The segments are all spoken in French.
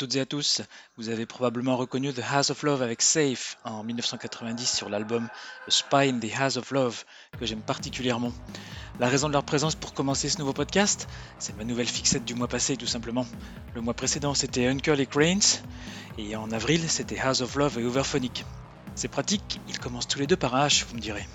toutes et à tous. Vous avez probablement reconnu The House of Love avec Safe en 1990 sur l'album The Spy in the House of Love que j'aime particulièrement. La raison de leur présence pour commencer ce nouveau podcast, c'est ma nouvelle fixette du mois passé tout simplement. Le mois précédent c'était Uncle et Cranes et en avril c'était House of Love et Overphonic. C'est pratique, ils commencent tous les deux par un H, vous me direz.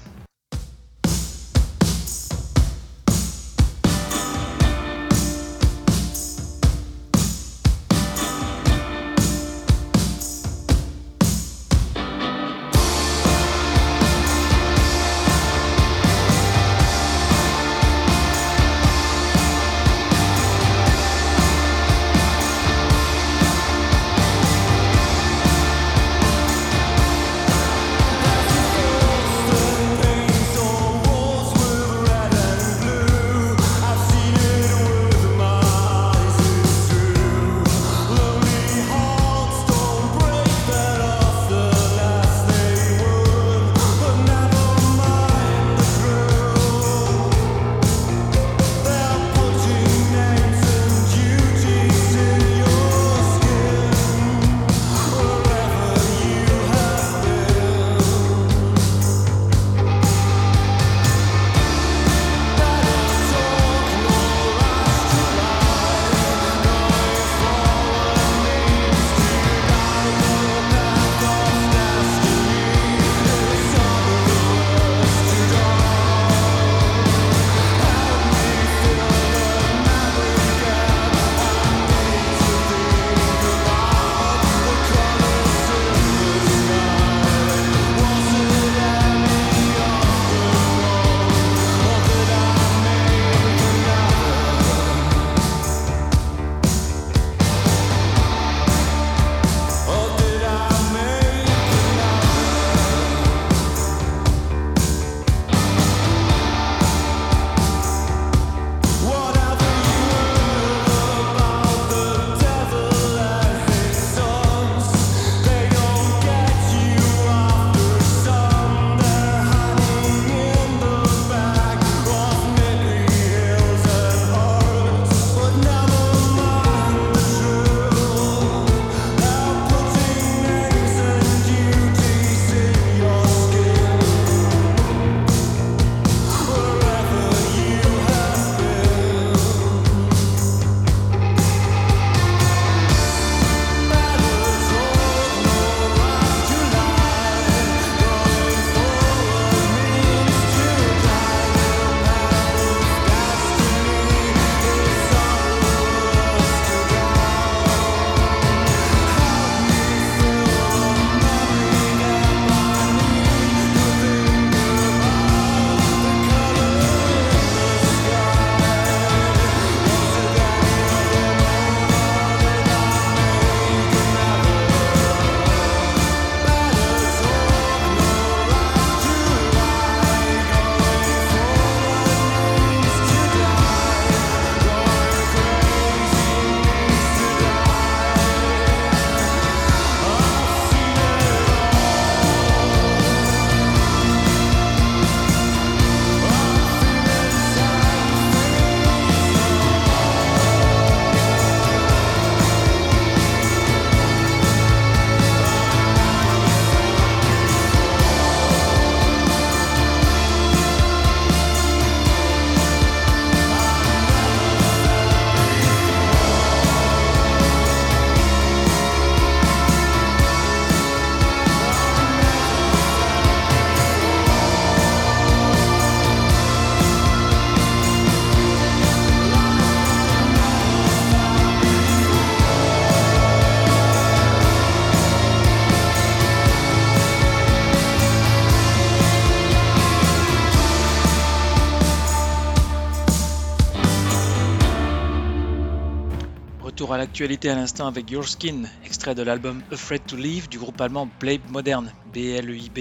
L'actualité à l'instant avec Your Skin, extrait de l'album Afraid to Leave du groupe allemand Blade Modern, B-L-E-I-B.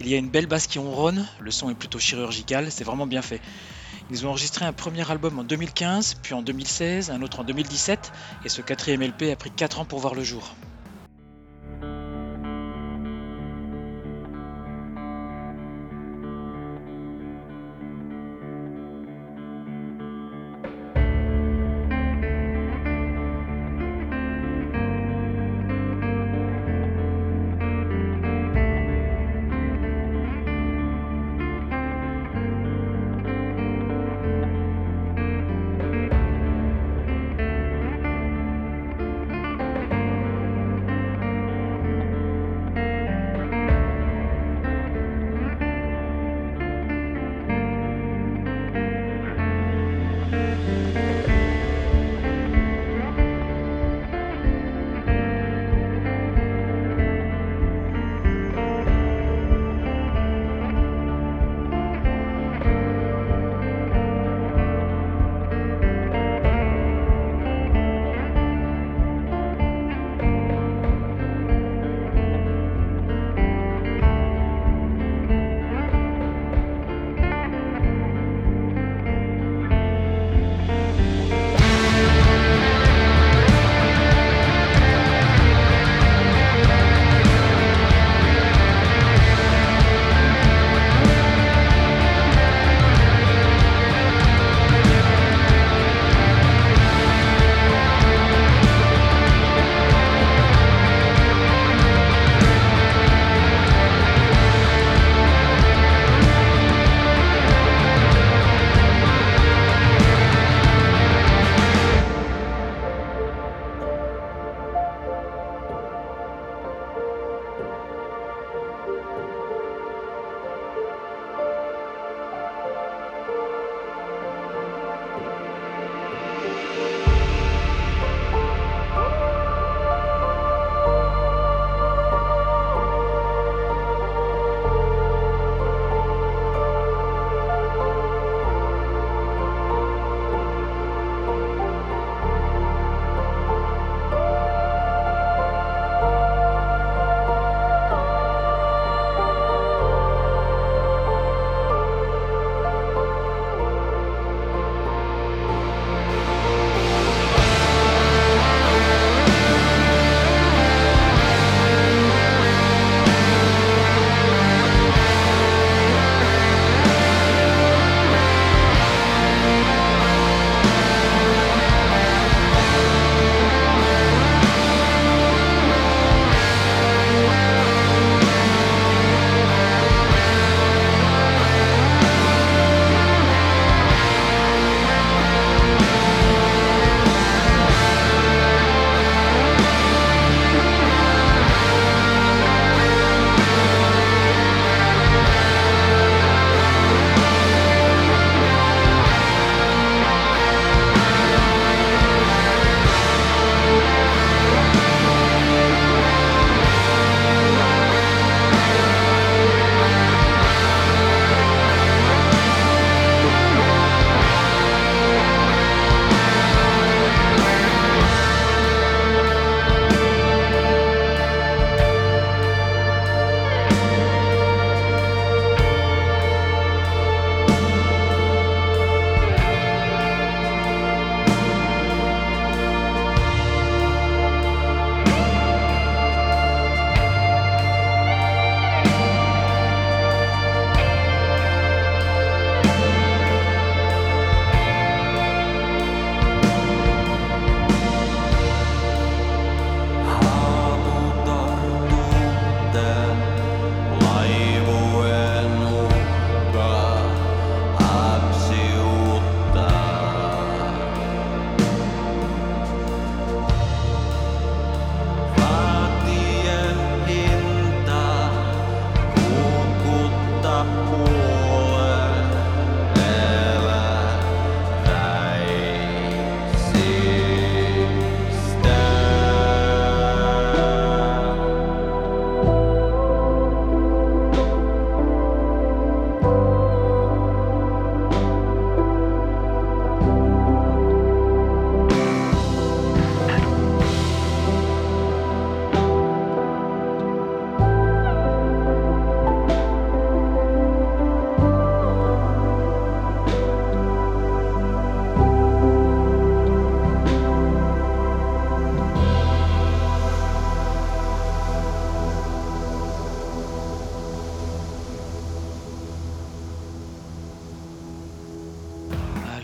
Il y a une belle basse qui ronronne, le son est plutôt chirurgical, c'est vraiment bien fait. Ils ont enregistré un premier album en 2015, puis en 2016, un autre en 2017, et ce quatrième LP a pris 4 ans pour voir le jour.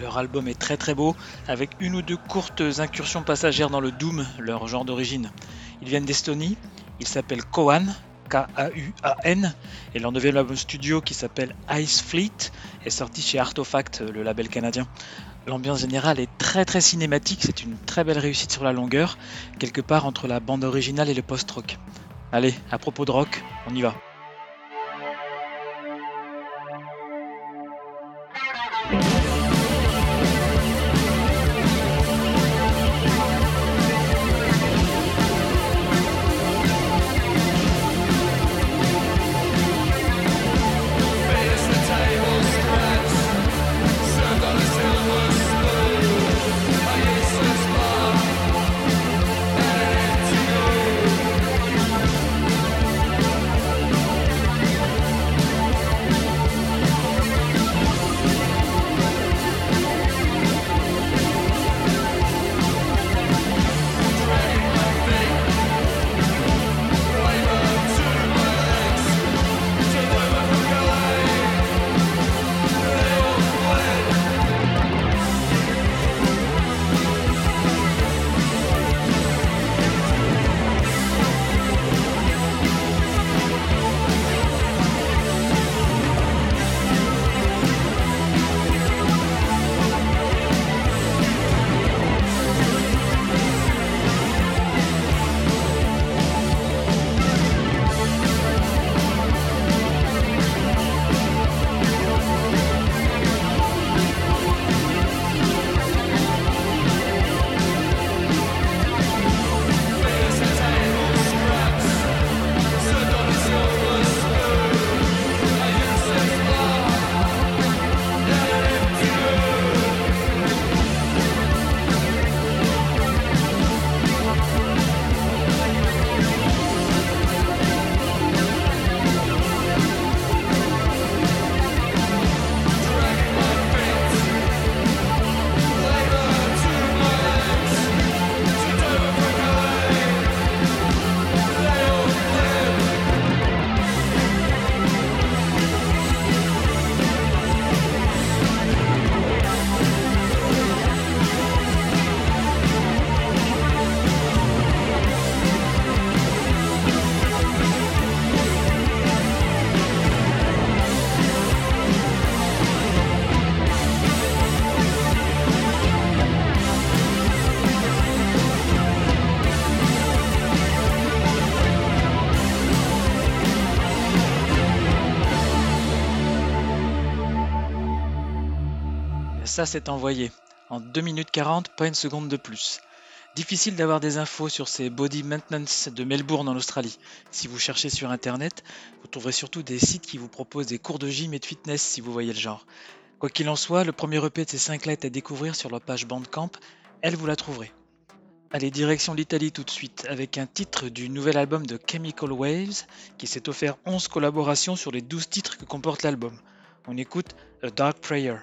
Leur album est très très beau, avec une ou deux courtes incursions passagères dans le Doom, leur genre d'origine. Ils viennent d'Estonie, ils s'appellent Koan, K-A-U-A-N, et leur nouvel album studio qui s'appelle Ice Fleet est sorti chez Artefact, le label canadien. L'ambiance générale est très très cinématique, c'est une très belle réussite sur la longueur, quelque part entre la bande originale et le post-rock. Allez, à propos de rock, on y va. Ça c'est envoyé. En 2 minutes 40, pas une seconde de plus. Difficile d'avoir des infos sur ces body maintenance de Melbourne en Australie. Si vous cherchez sur internet, vous trouverez surtout des sites qui vous proposent des cours de gym et de fitness si vous voyez le genre. Quoi qu'il en soit, le premier EP de ces 5 lettres à découvrir sur leur page Bandcamp, elle vous la trouverez. Allez, direction l'Italie tout de suite, avec un titre du nouvel album de Chemical Waves, qui s'est offert 11 collaborations sur les 12 titres que comporte l'album. On écoute A Dark Prayer.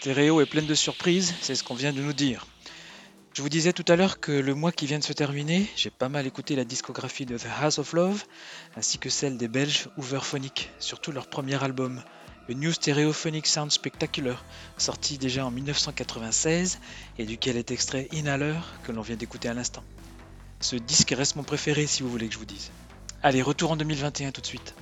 Stéréo est pleine de surprises, c'est ce qu'on vient de nous dire. Je vous disais tout à l'heure que le mois qui vient de se terminer, j'ai pas mal écouté la discographie de The House of Love, ainsi que celle des Belges Overphonic, surtout leur premier album, le New Stereophonic Sound Spectacular, sorti déjà en 1996 et duquel est extrait Inhaler que l'on vient d'écouter à l'instant. Ce disque reste mon préféré si vous voulez que je vous dise. Allez, retour en 2021 tout de suite.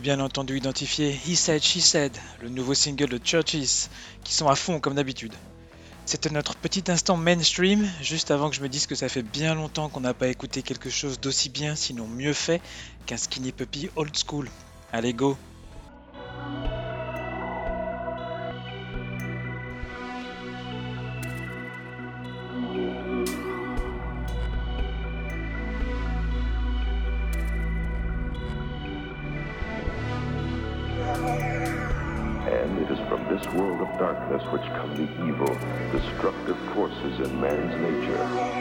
Bien entendu identifier He Said, She Said, le nouveau single de Churches, qui sont à fond comme d'habitude. C'était notre petit instant mainstream, juste avant que je me dise que ça fait bien longtemps qu'on n'a pas écouté quelque chose d'aussi bien, sinon mieux fait, qu'un skinny puppy old school. Allez, go! Darkness which come the evil, destructive forces in man's nature.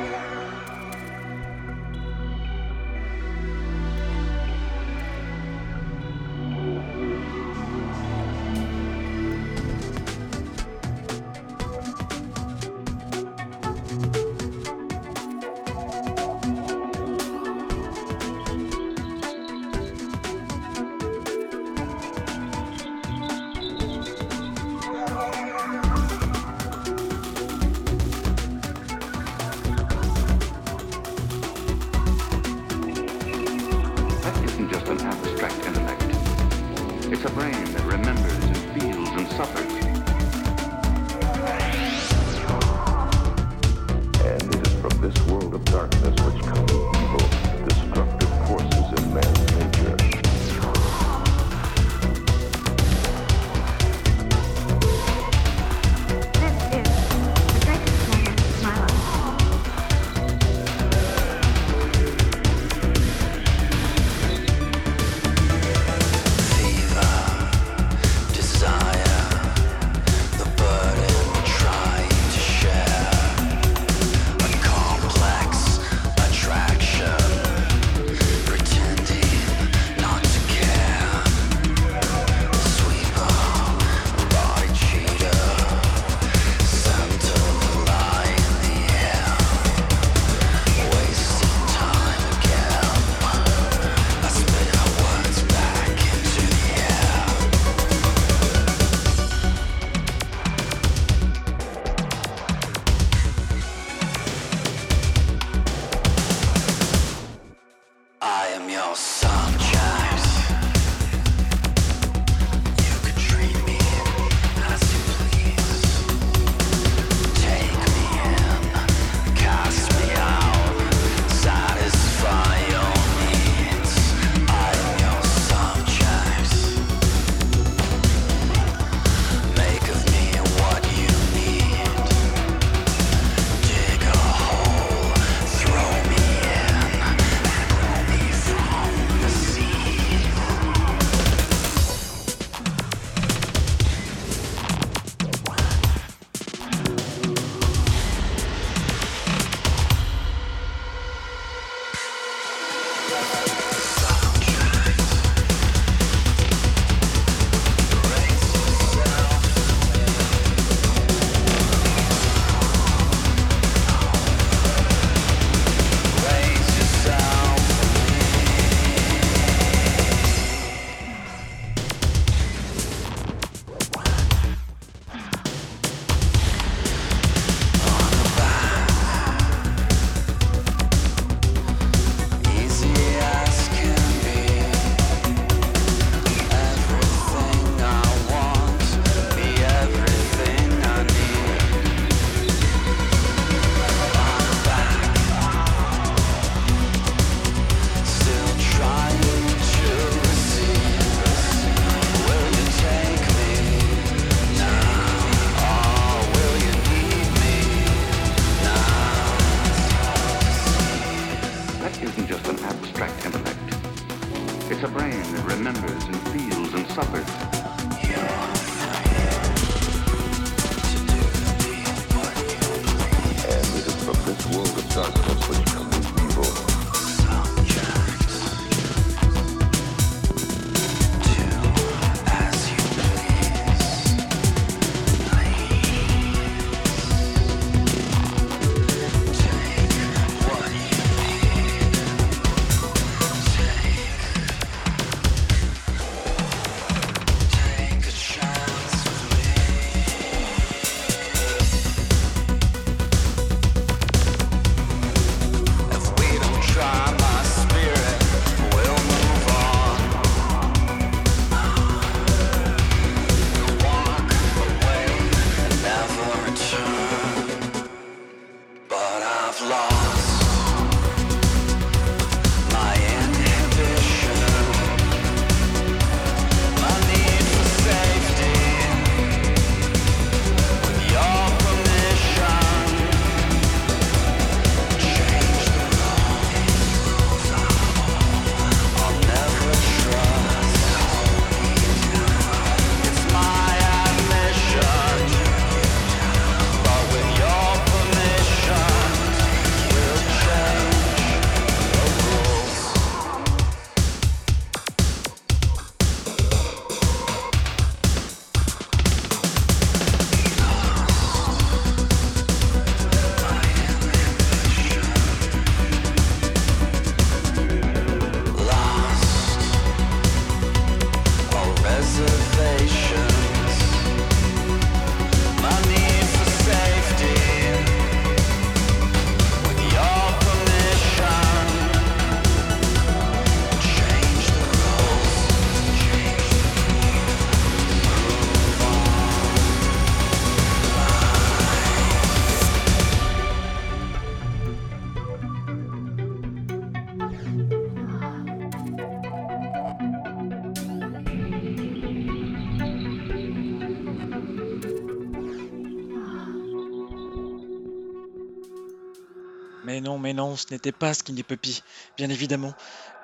Mais non, ce n'était pas Skinny Puppy, bien évidemment,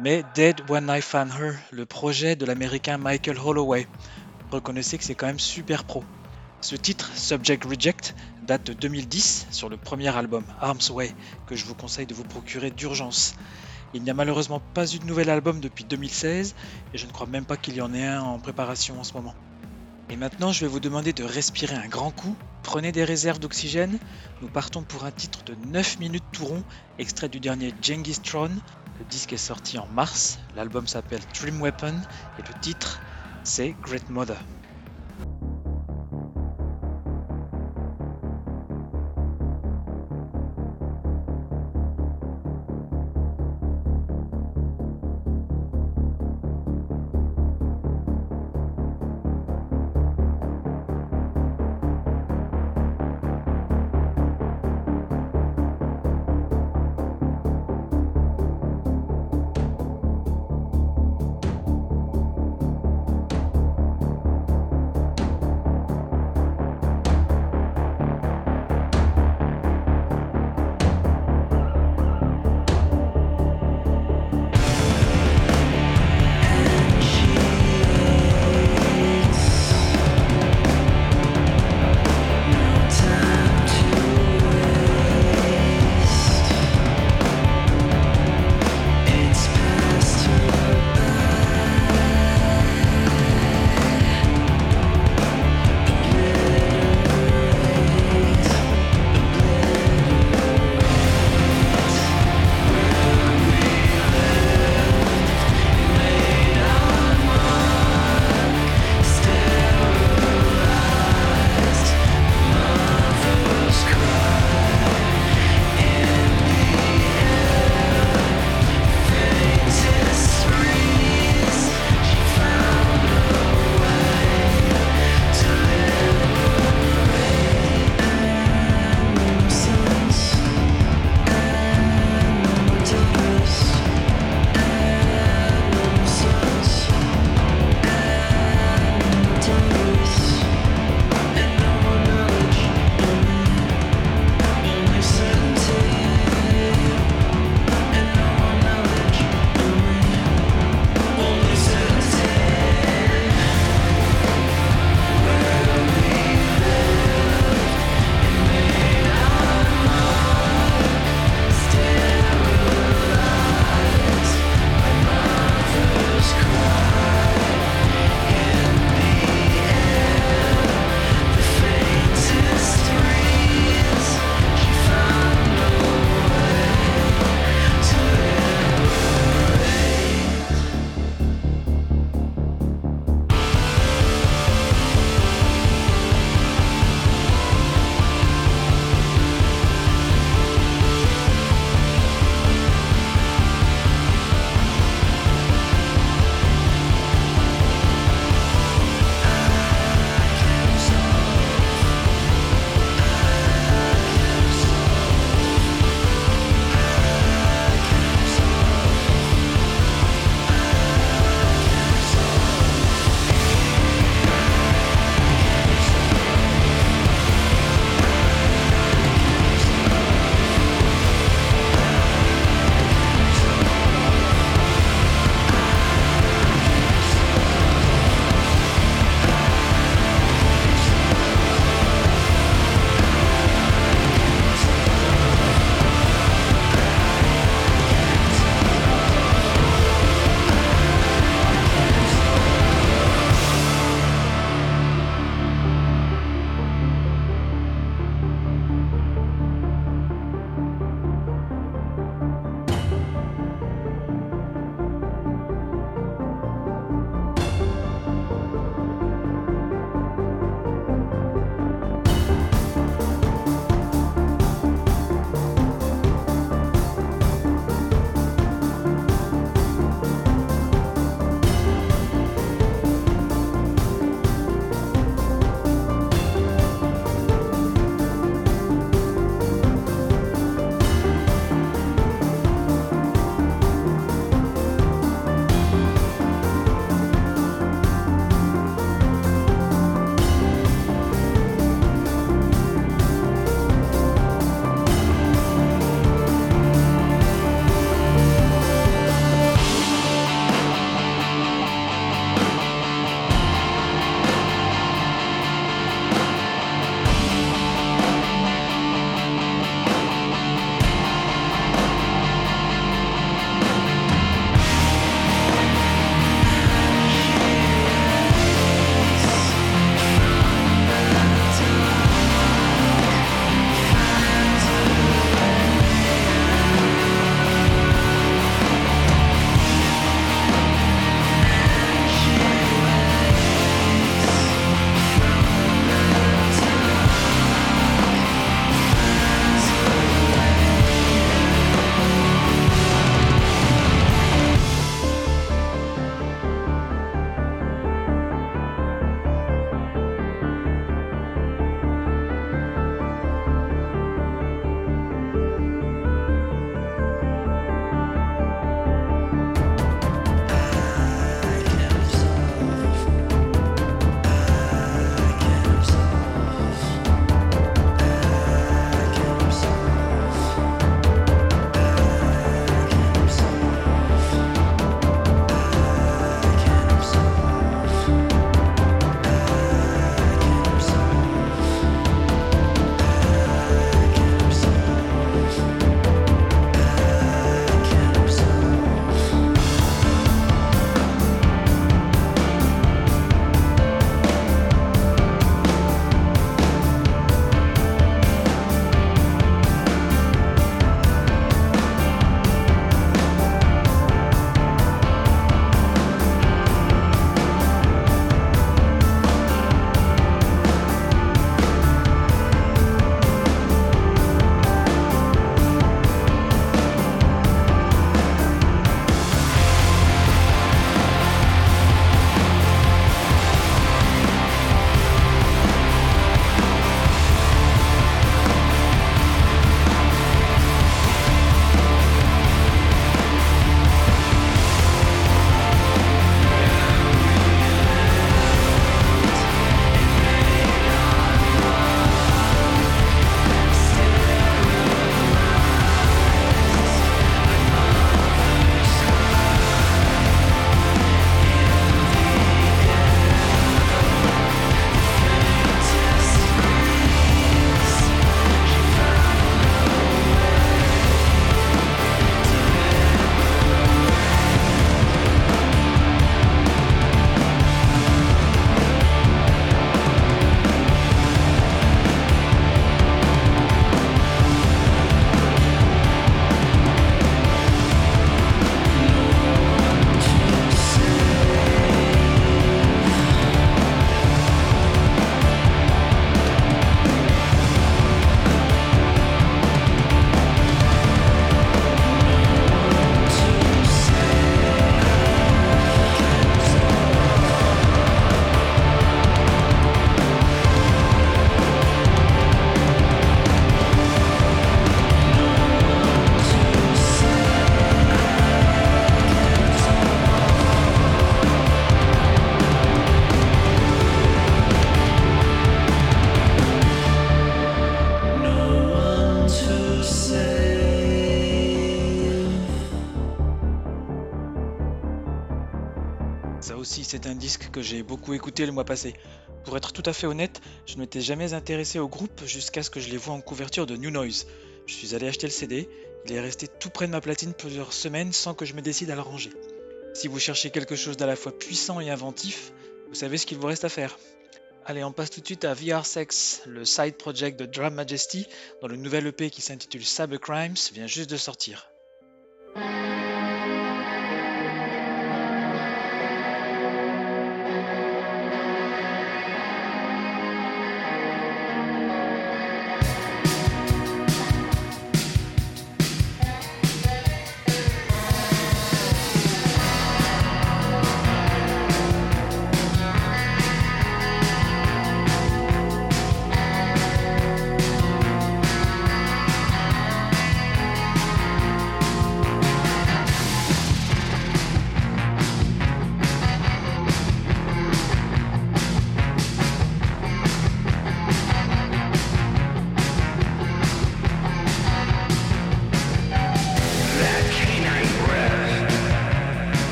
mais Dead When I Found Her, le projet de l'américain Michael Holloway. Reconnaissez que c'est quand même super pro. Ce titre, Subject Reject, date de 2010 sur le premier album Arms Way, que je vous conseille de vous procurer d'urgence. Il n'y a malheureusement pas eu de nouvel album depuis 2016, et je ne crois même pas qu'il y en ait un en préparation en ce moment. Et maintenant, je vais vous demander de respirer un grand coup. Prenez des réserves d'oxygène. Nous partons pour un titre de 9 minutes tout rond, extrait du dernier Genghis Throne. Le disque est sorti en mars. L'album s'appelle Dream Weapon et le titre c'est Great Mother. Que j'ai beaucoup écouté le mois passé. Pour être tout à fait honnête, je ne m'étais jamais intéressé au groupe jusqu'à ce que je les vois en couverture de New Noise. Je suis allé acheter le CD, il est resté tout près de ma platine plusieurs semaines sans que je me décide à le ranger. Si vous cherchez quelque chose d'à la fois puissant et inventif, vous savez ce qu'il vous reste à faire. Allez, on passe tout de suite à VR Sex, le side project de Drum Majesty, dont le nouvel EP qui s'intitule Cyber Crimes vient juste de sortir.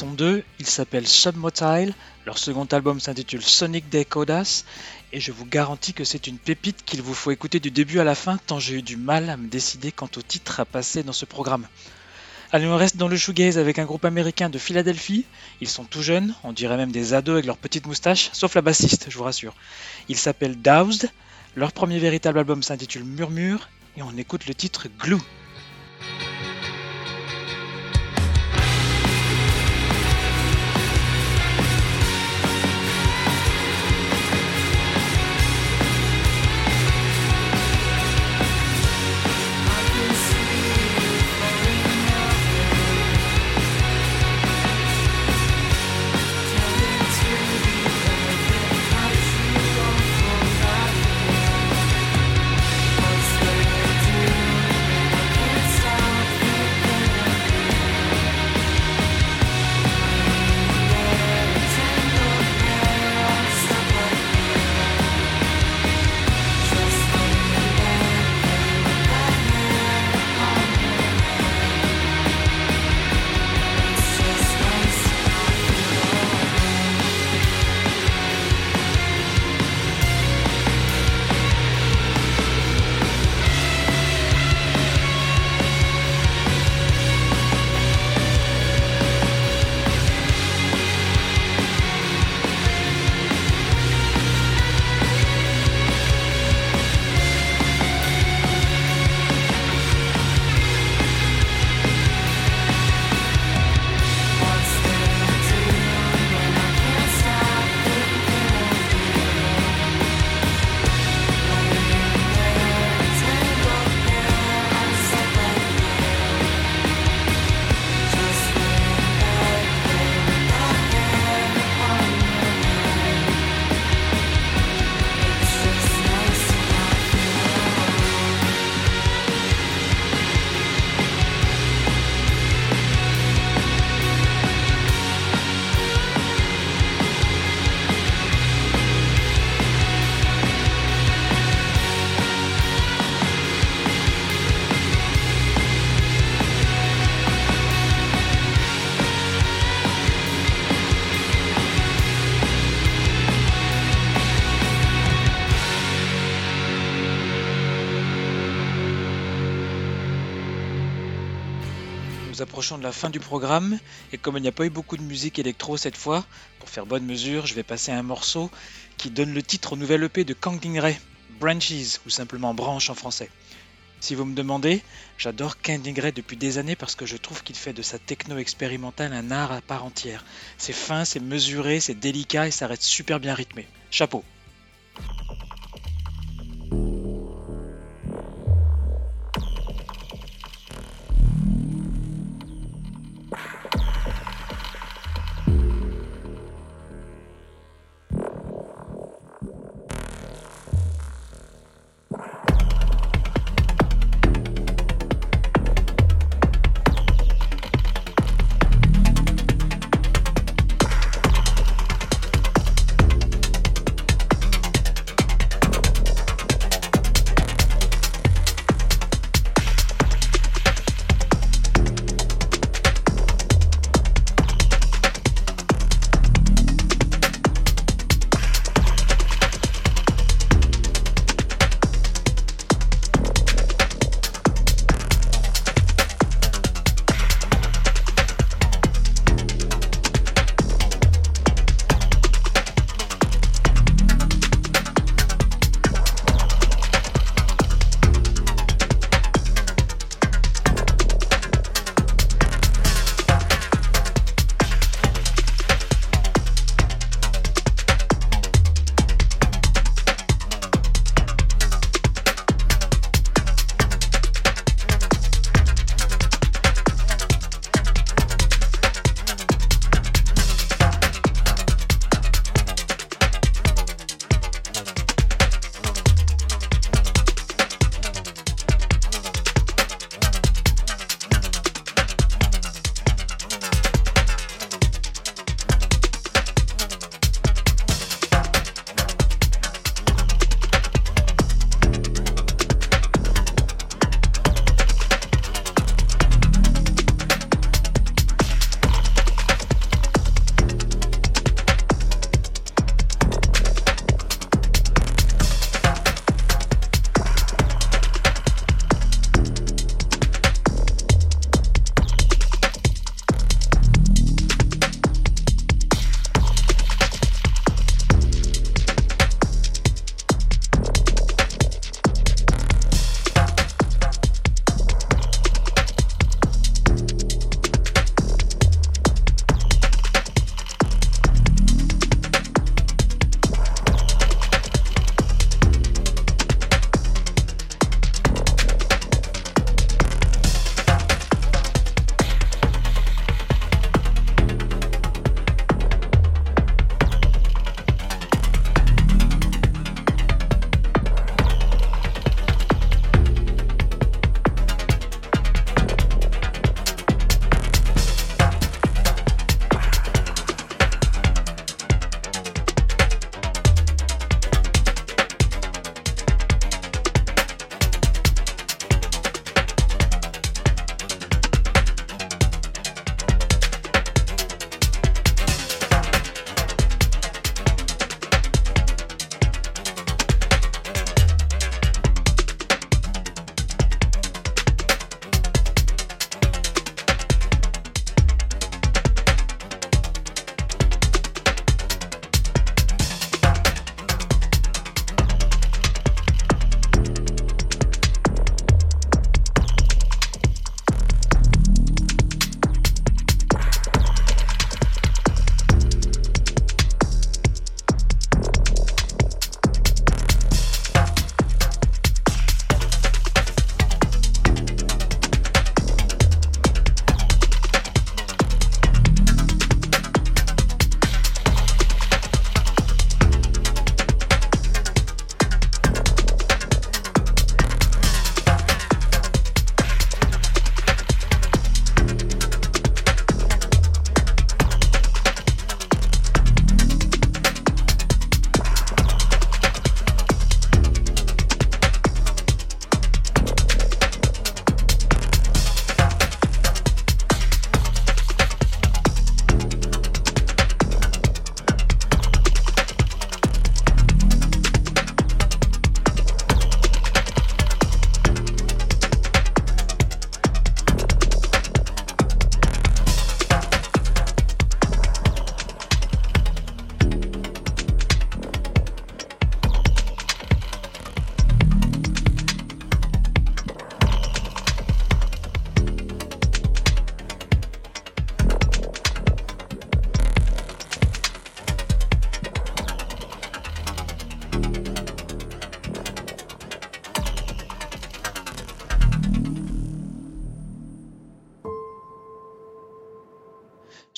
Sont deux, ils s'appellent Submotile, leur second album s'intitule Sonic Day Codas, et je vous garantis que c'est une pépite qu'il vous faut écouter du début à la fin, tant j'ai eu du mal à me décider quant au titre à passer dans ce programme. Allez, on reste dans le shoegaze avec un groupe américain de Philadelphie. Ils sont tout jeunes, on dirait même des ados avec leurs petites moustaches, sauf la bassiste, je vous rassure. Ils s'appellent Doused, leur premier véritable album s'intitule Murmure, et on écoute le titre Glue. Nous approchons de la fin du programme et comme il n'y a pas eu beaucoup de musique électro cette fois, pour faire bonne mesure, je vais passer un morceau qui donne le titre au nouvel EP de Kang Ray, Branches ou simplement Branche en français. Si vous me demandez, j'adore Kang Ray depuis des années parce que je trouve qu'il fait de sa techno expérimentale un art à part entière. C'est fin, c'est mesuré, c'est délicat et ça reste super bien rythmé. Chapeau.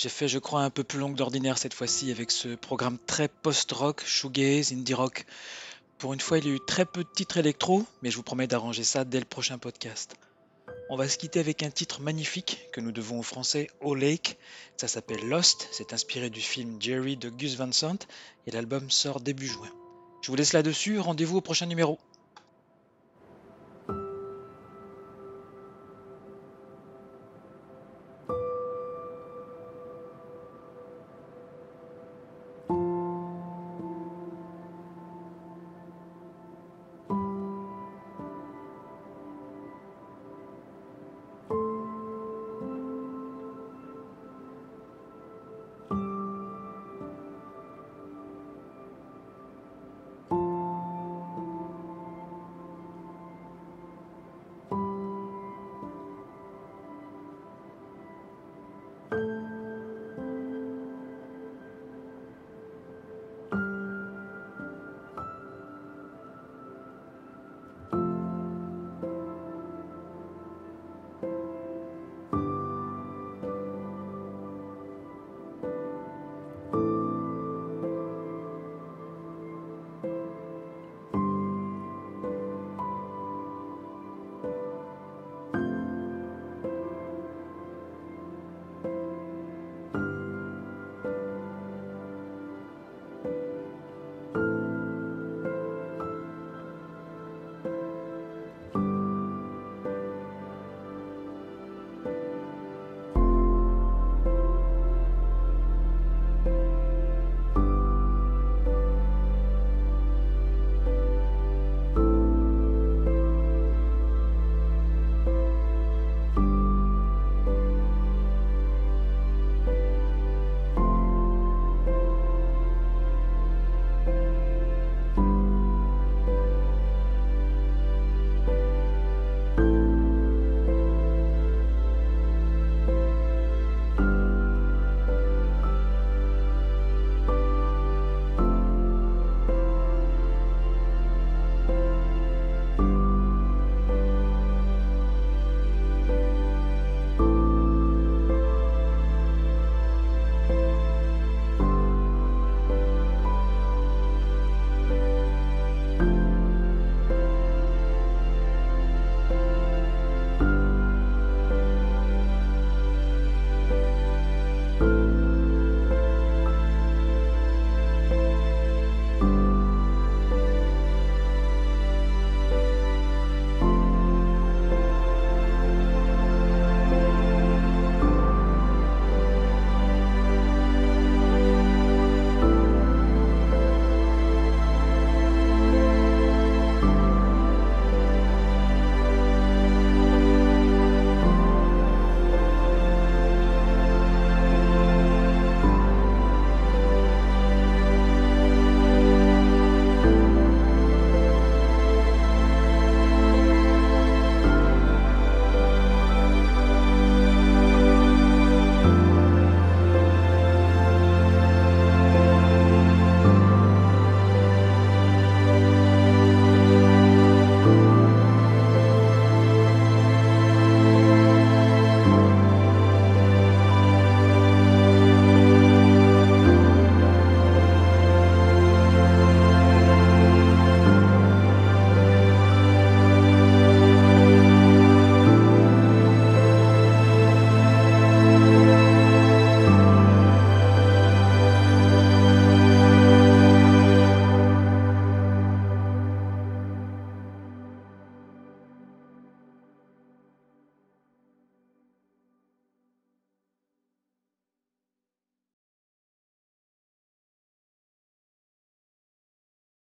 J'ai fait, je crois, un peu plus long que d'ordinaire cette fois-ci avec ce programme très post-rock, shoegaze, indie rock. Pour une fois, il y a eu très peu de titres électro, mais je vous promets d'arranger ça dès le prochain podcast. On va se quitter avec un titre magnifique que nous devons au français Au Lake. Ça s'appelle Lost, c'est inspiré du film Jerry de Gus Van Sant et l'album sort début juin. Je vous laisse là-dessus, rendez-vous au prochain numéro.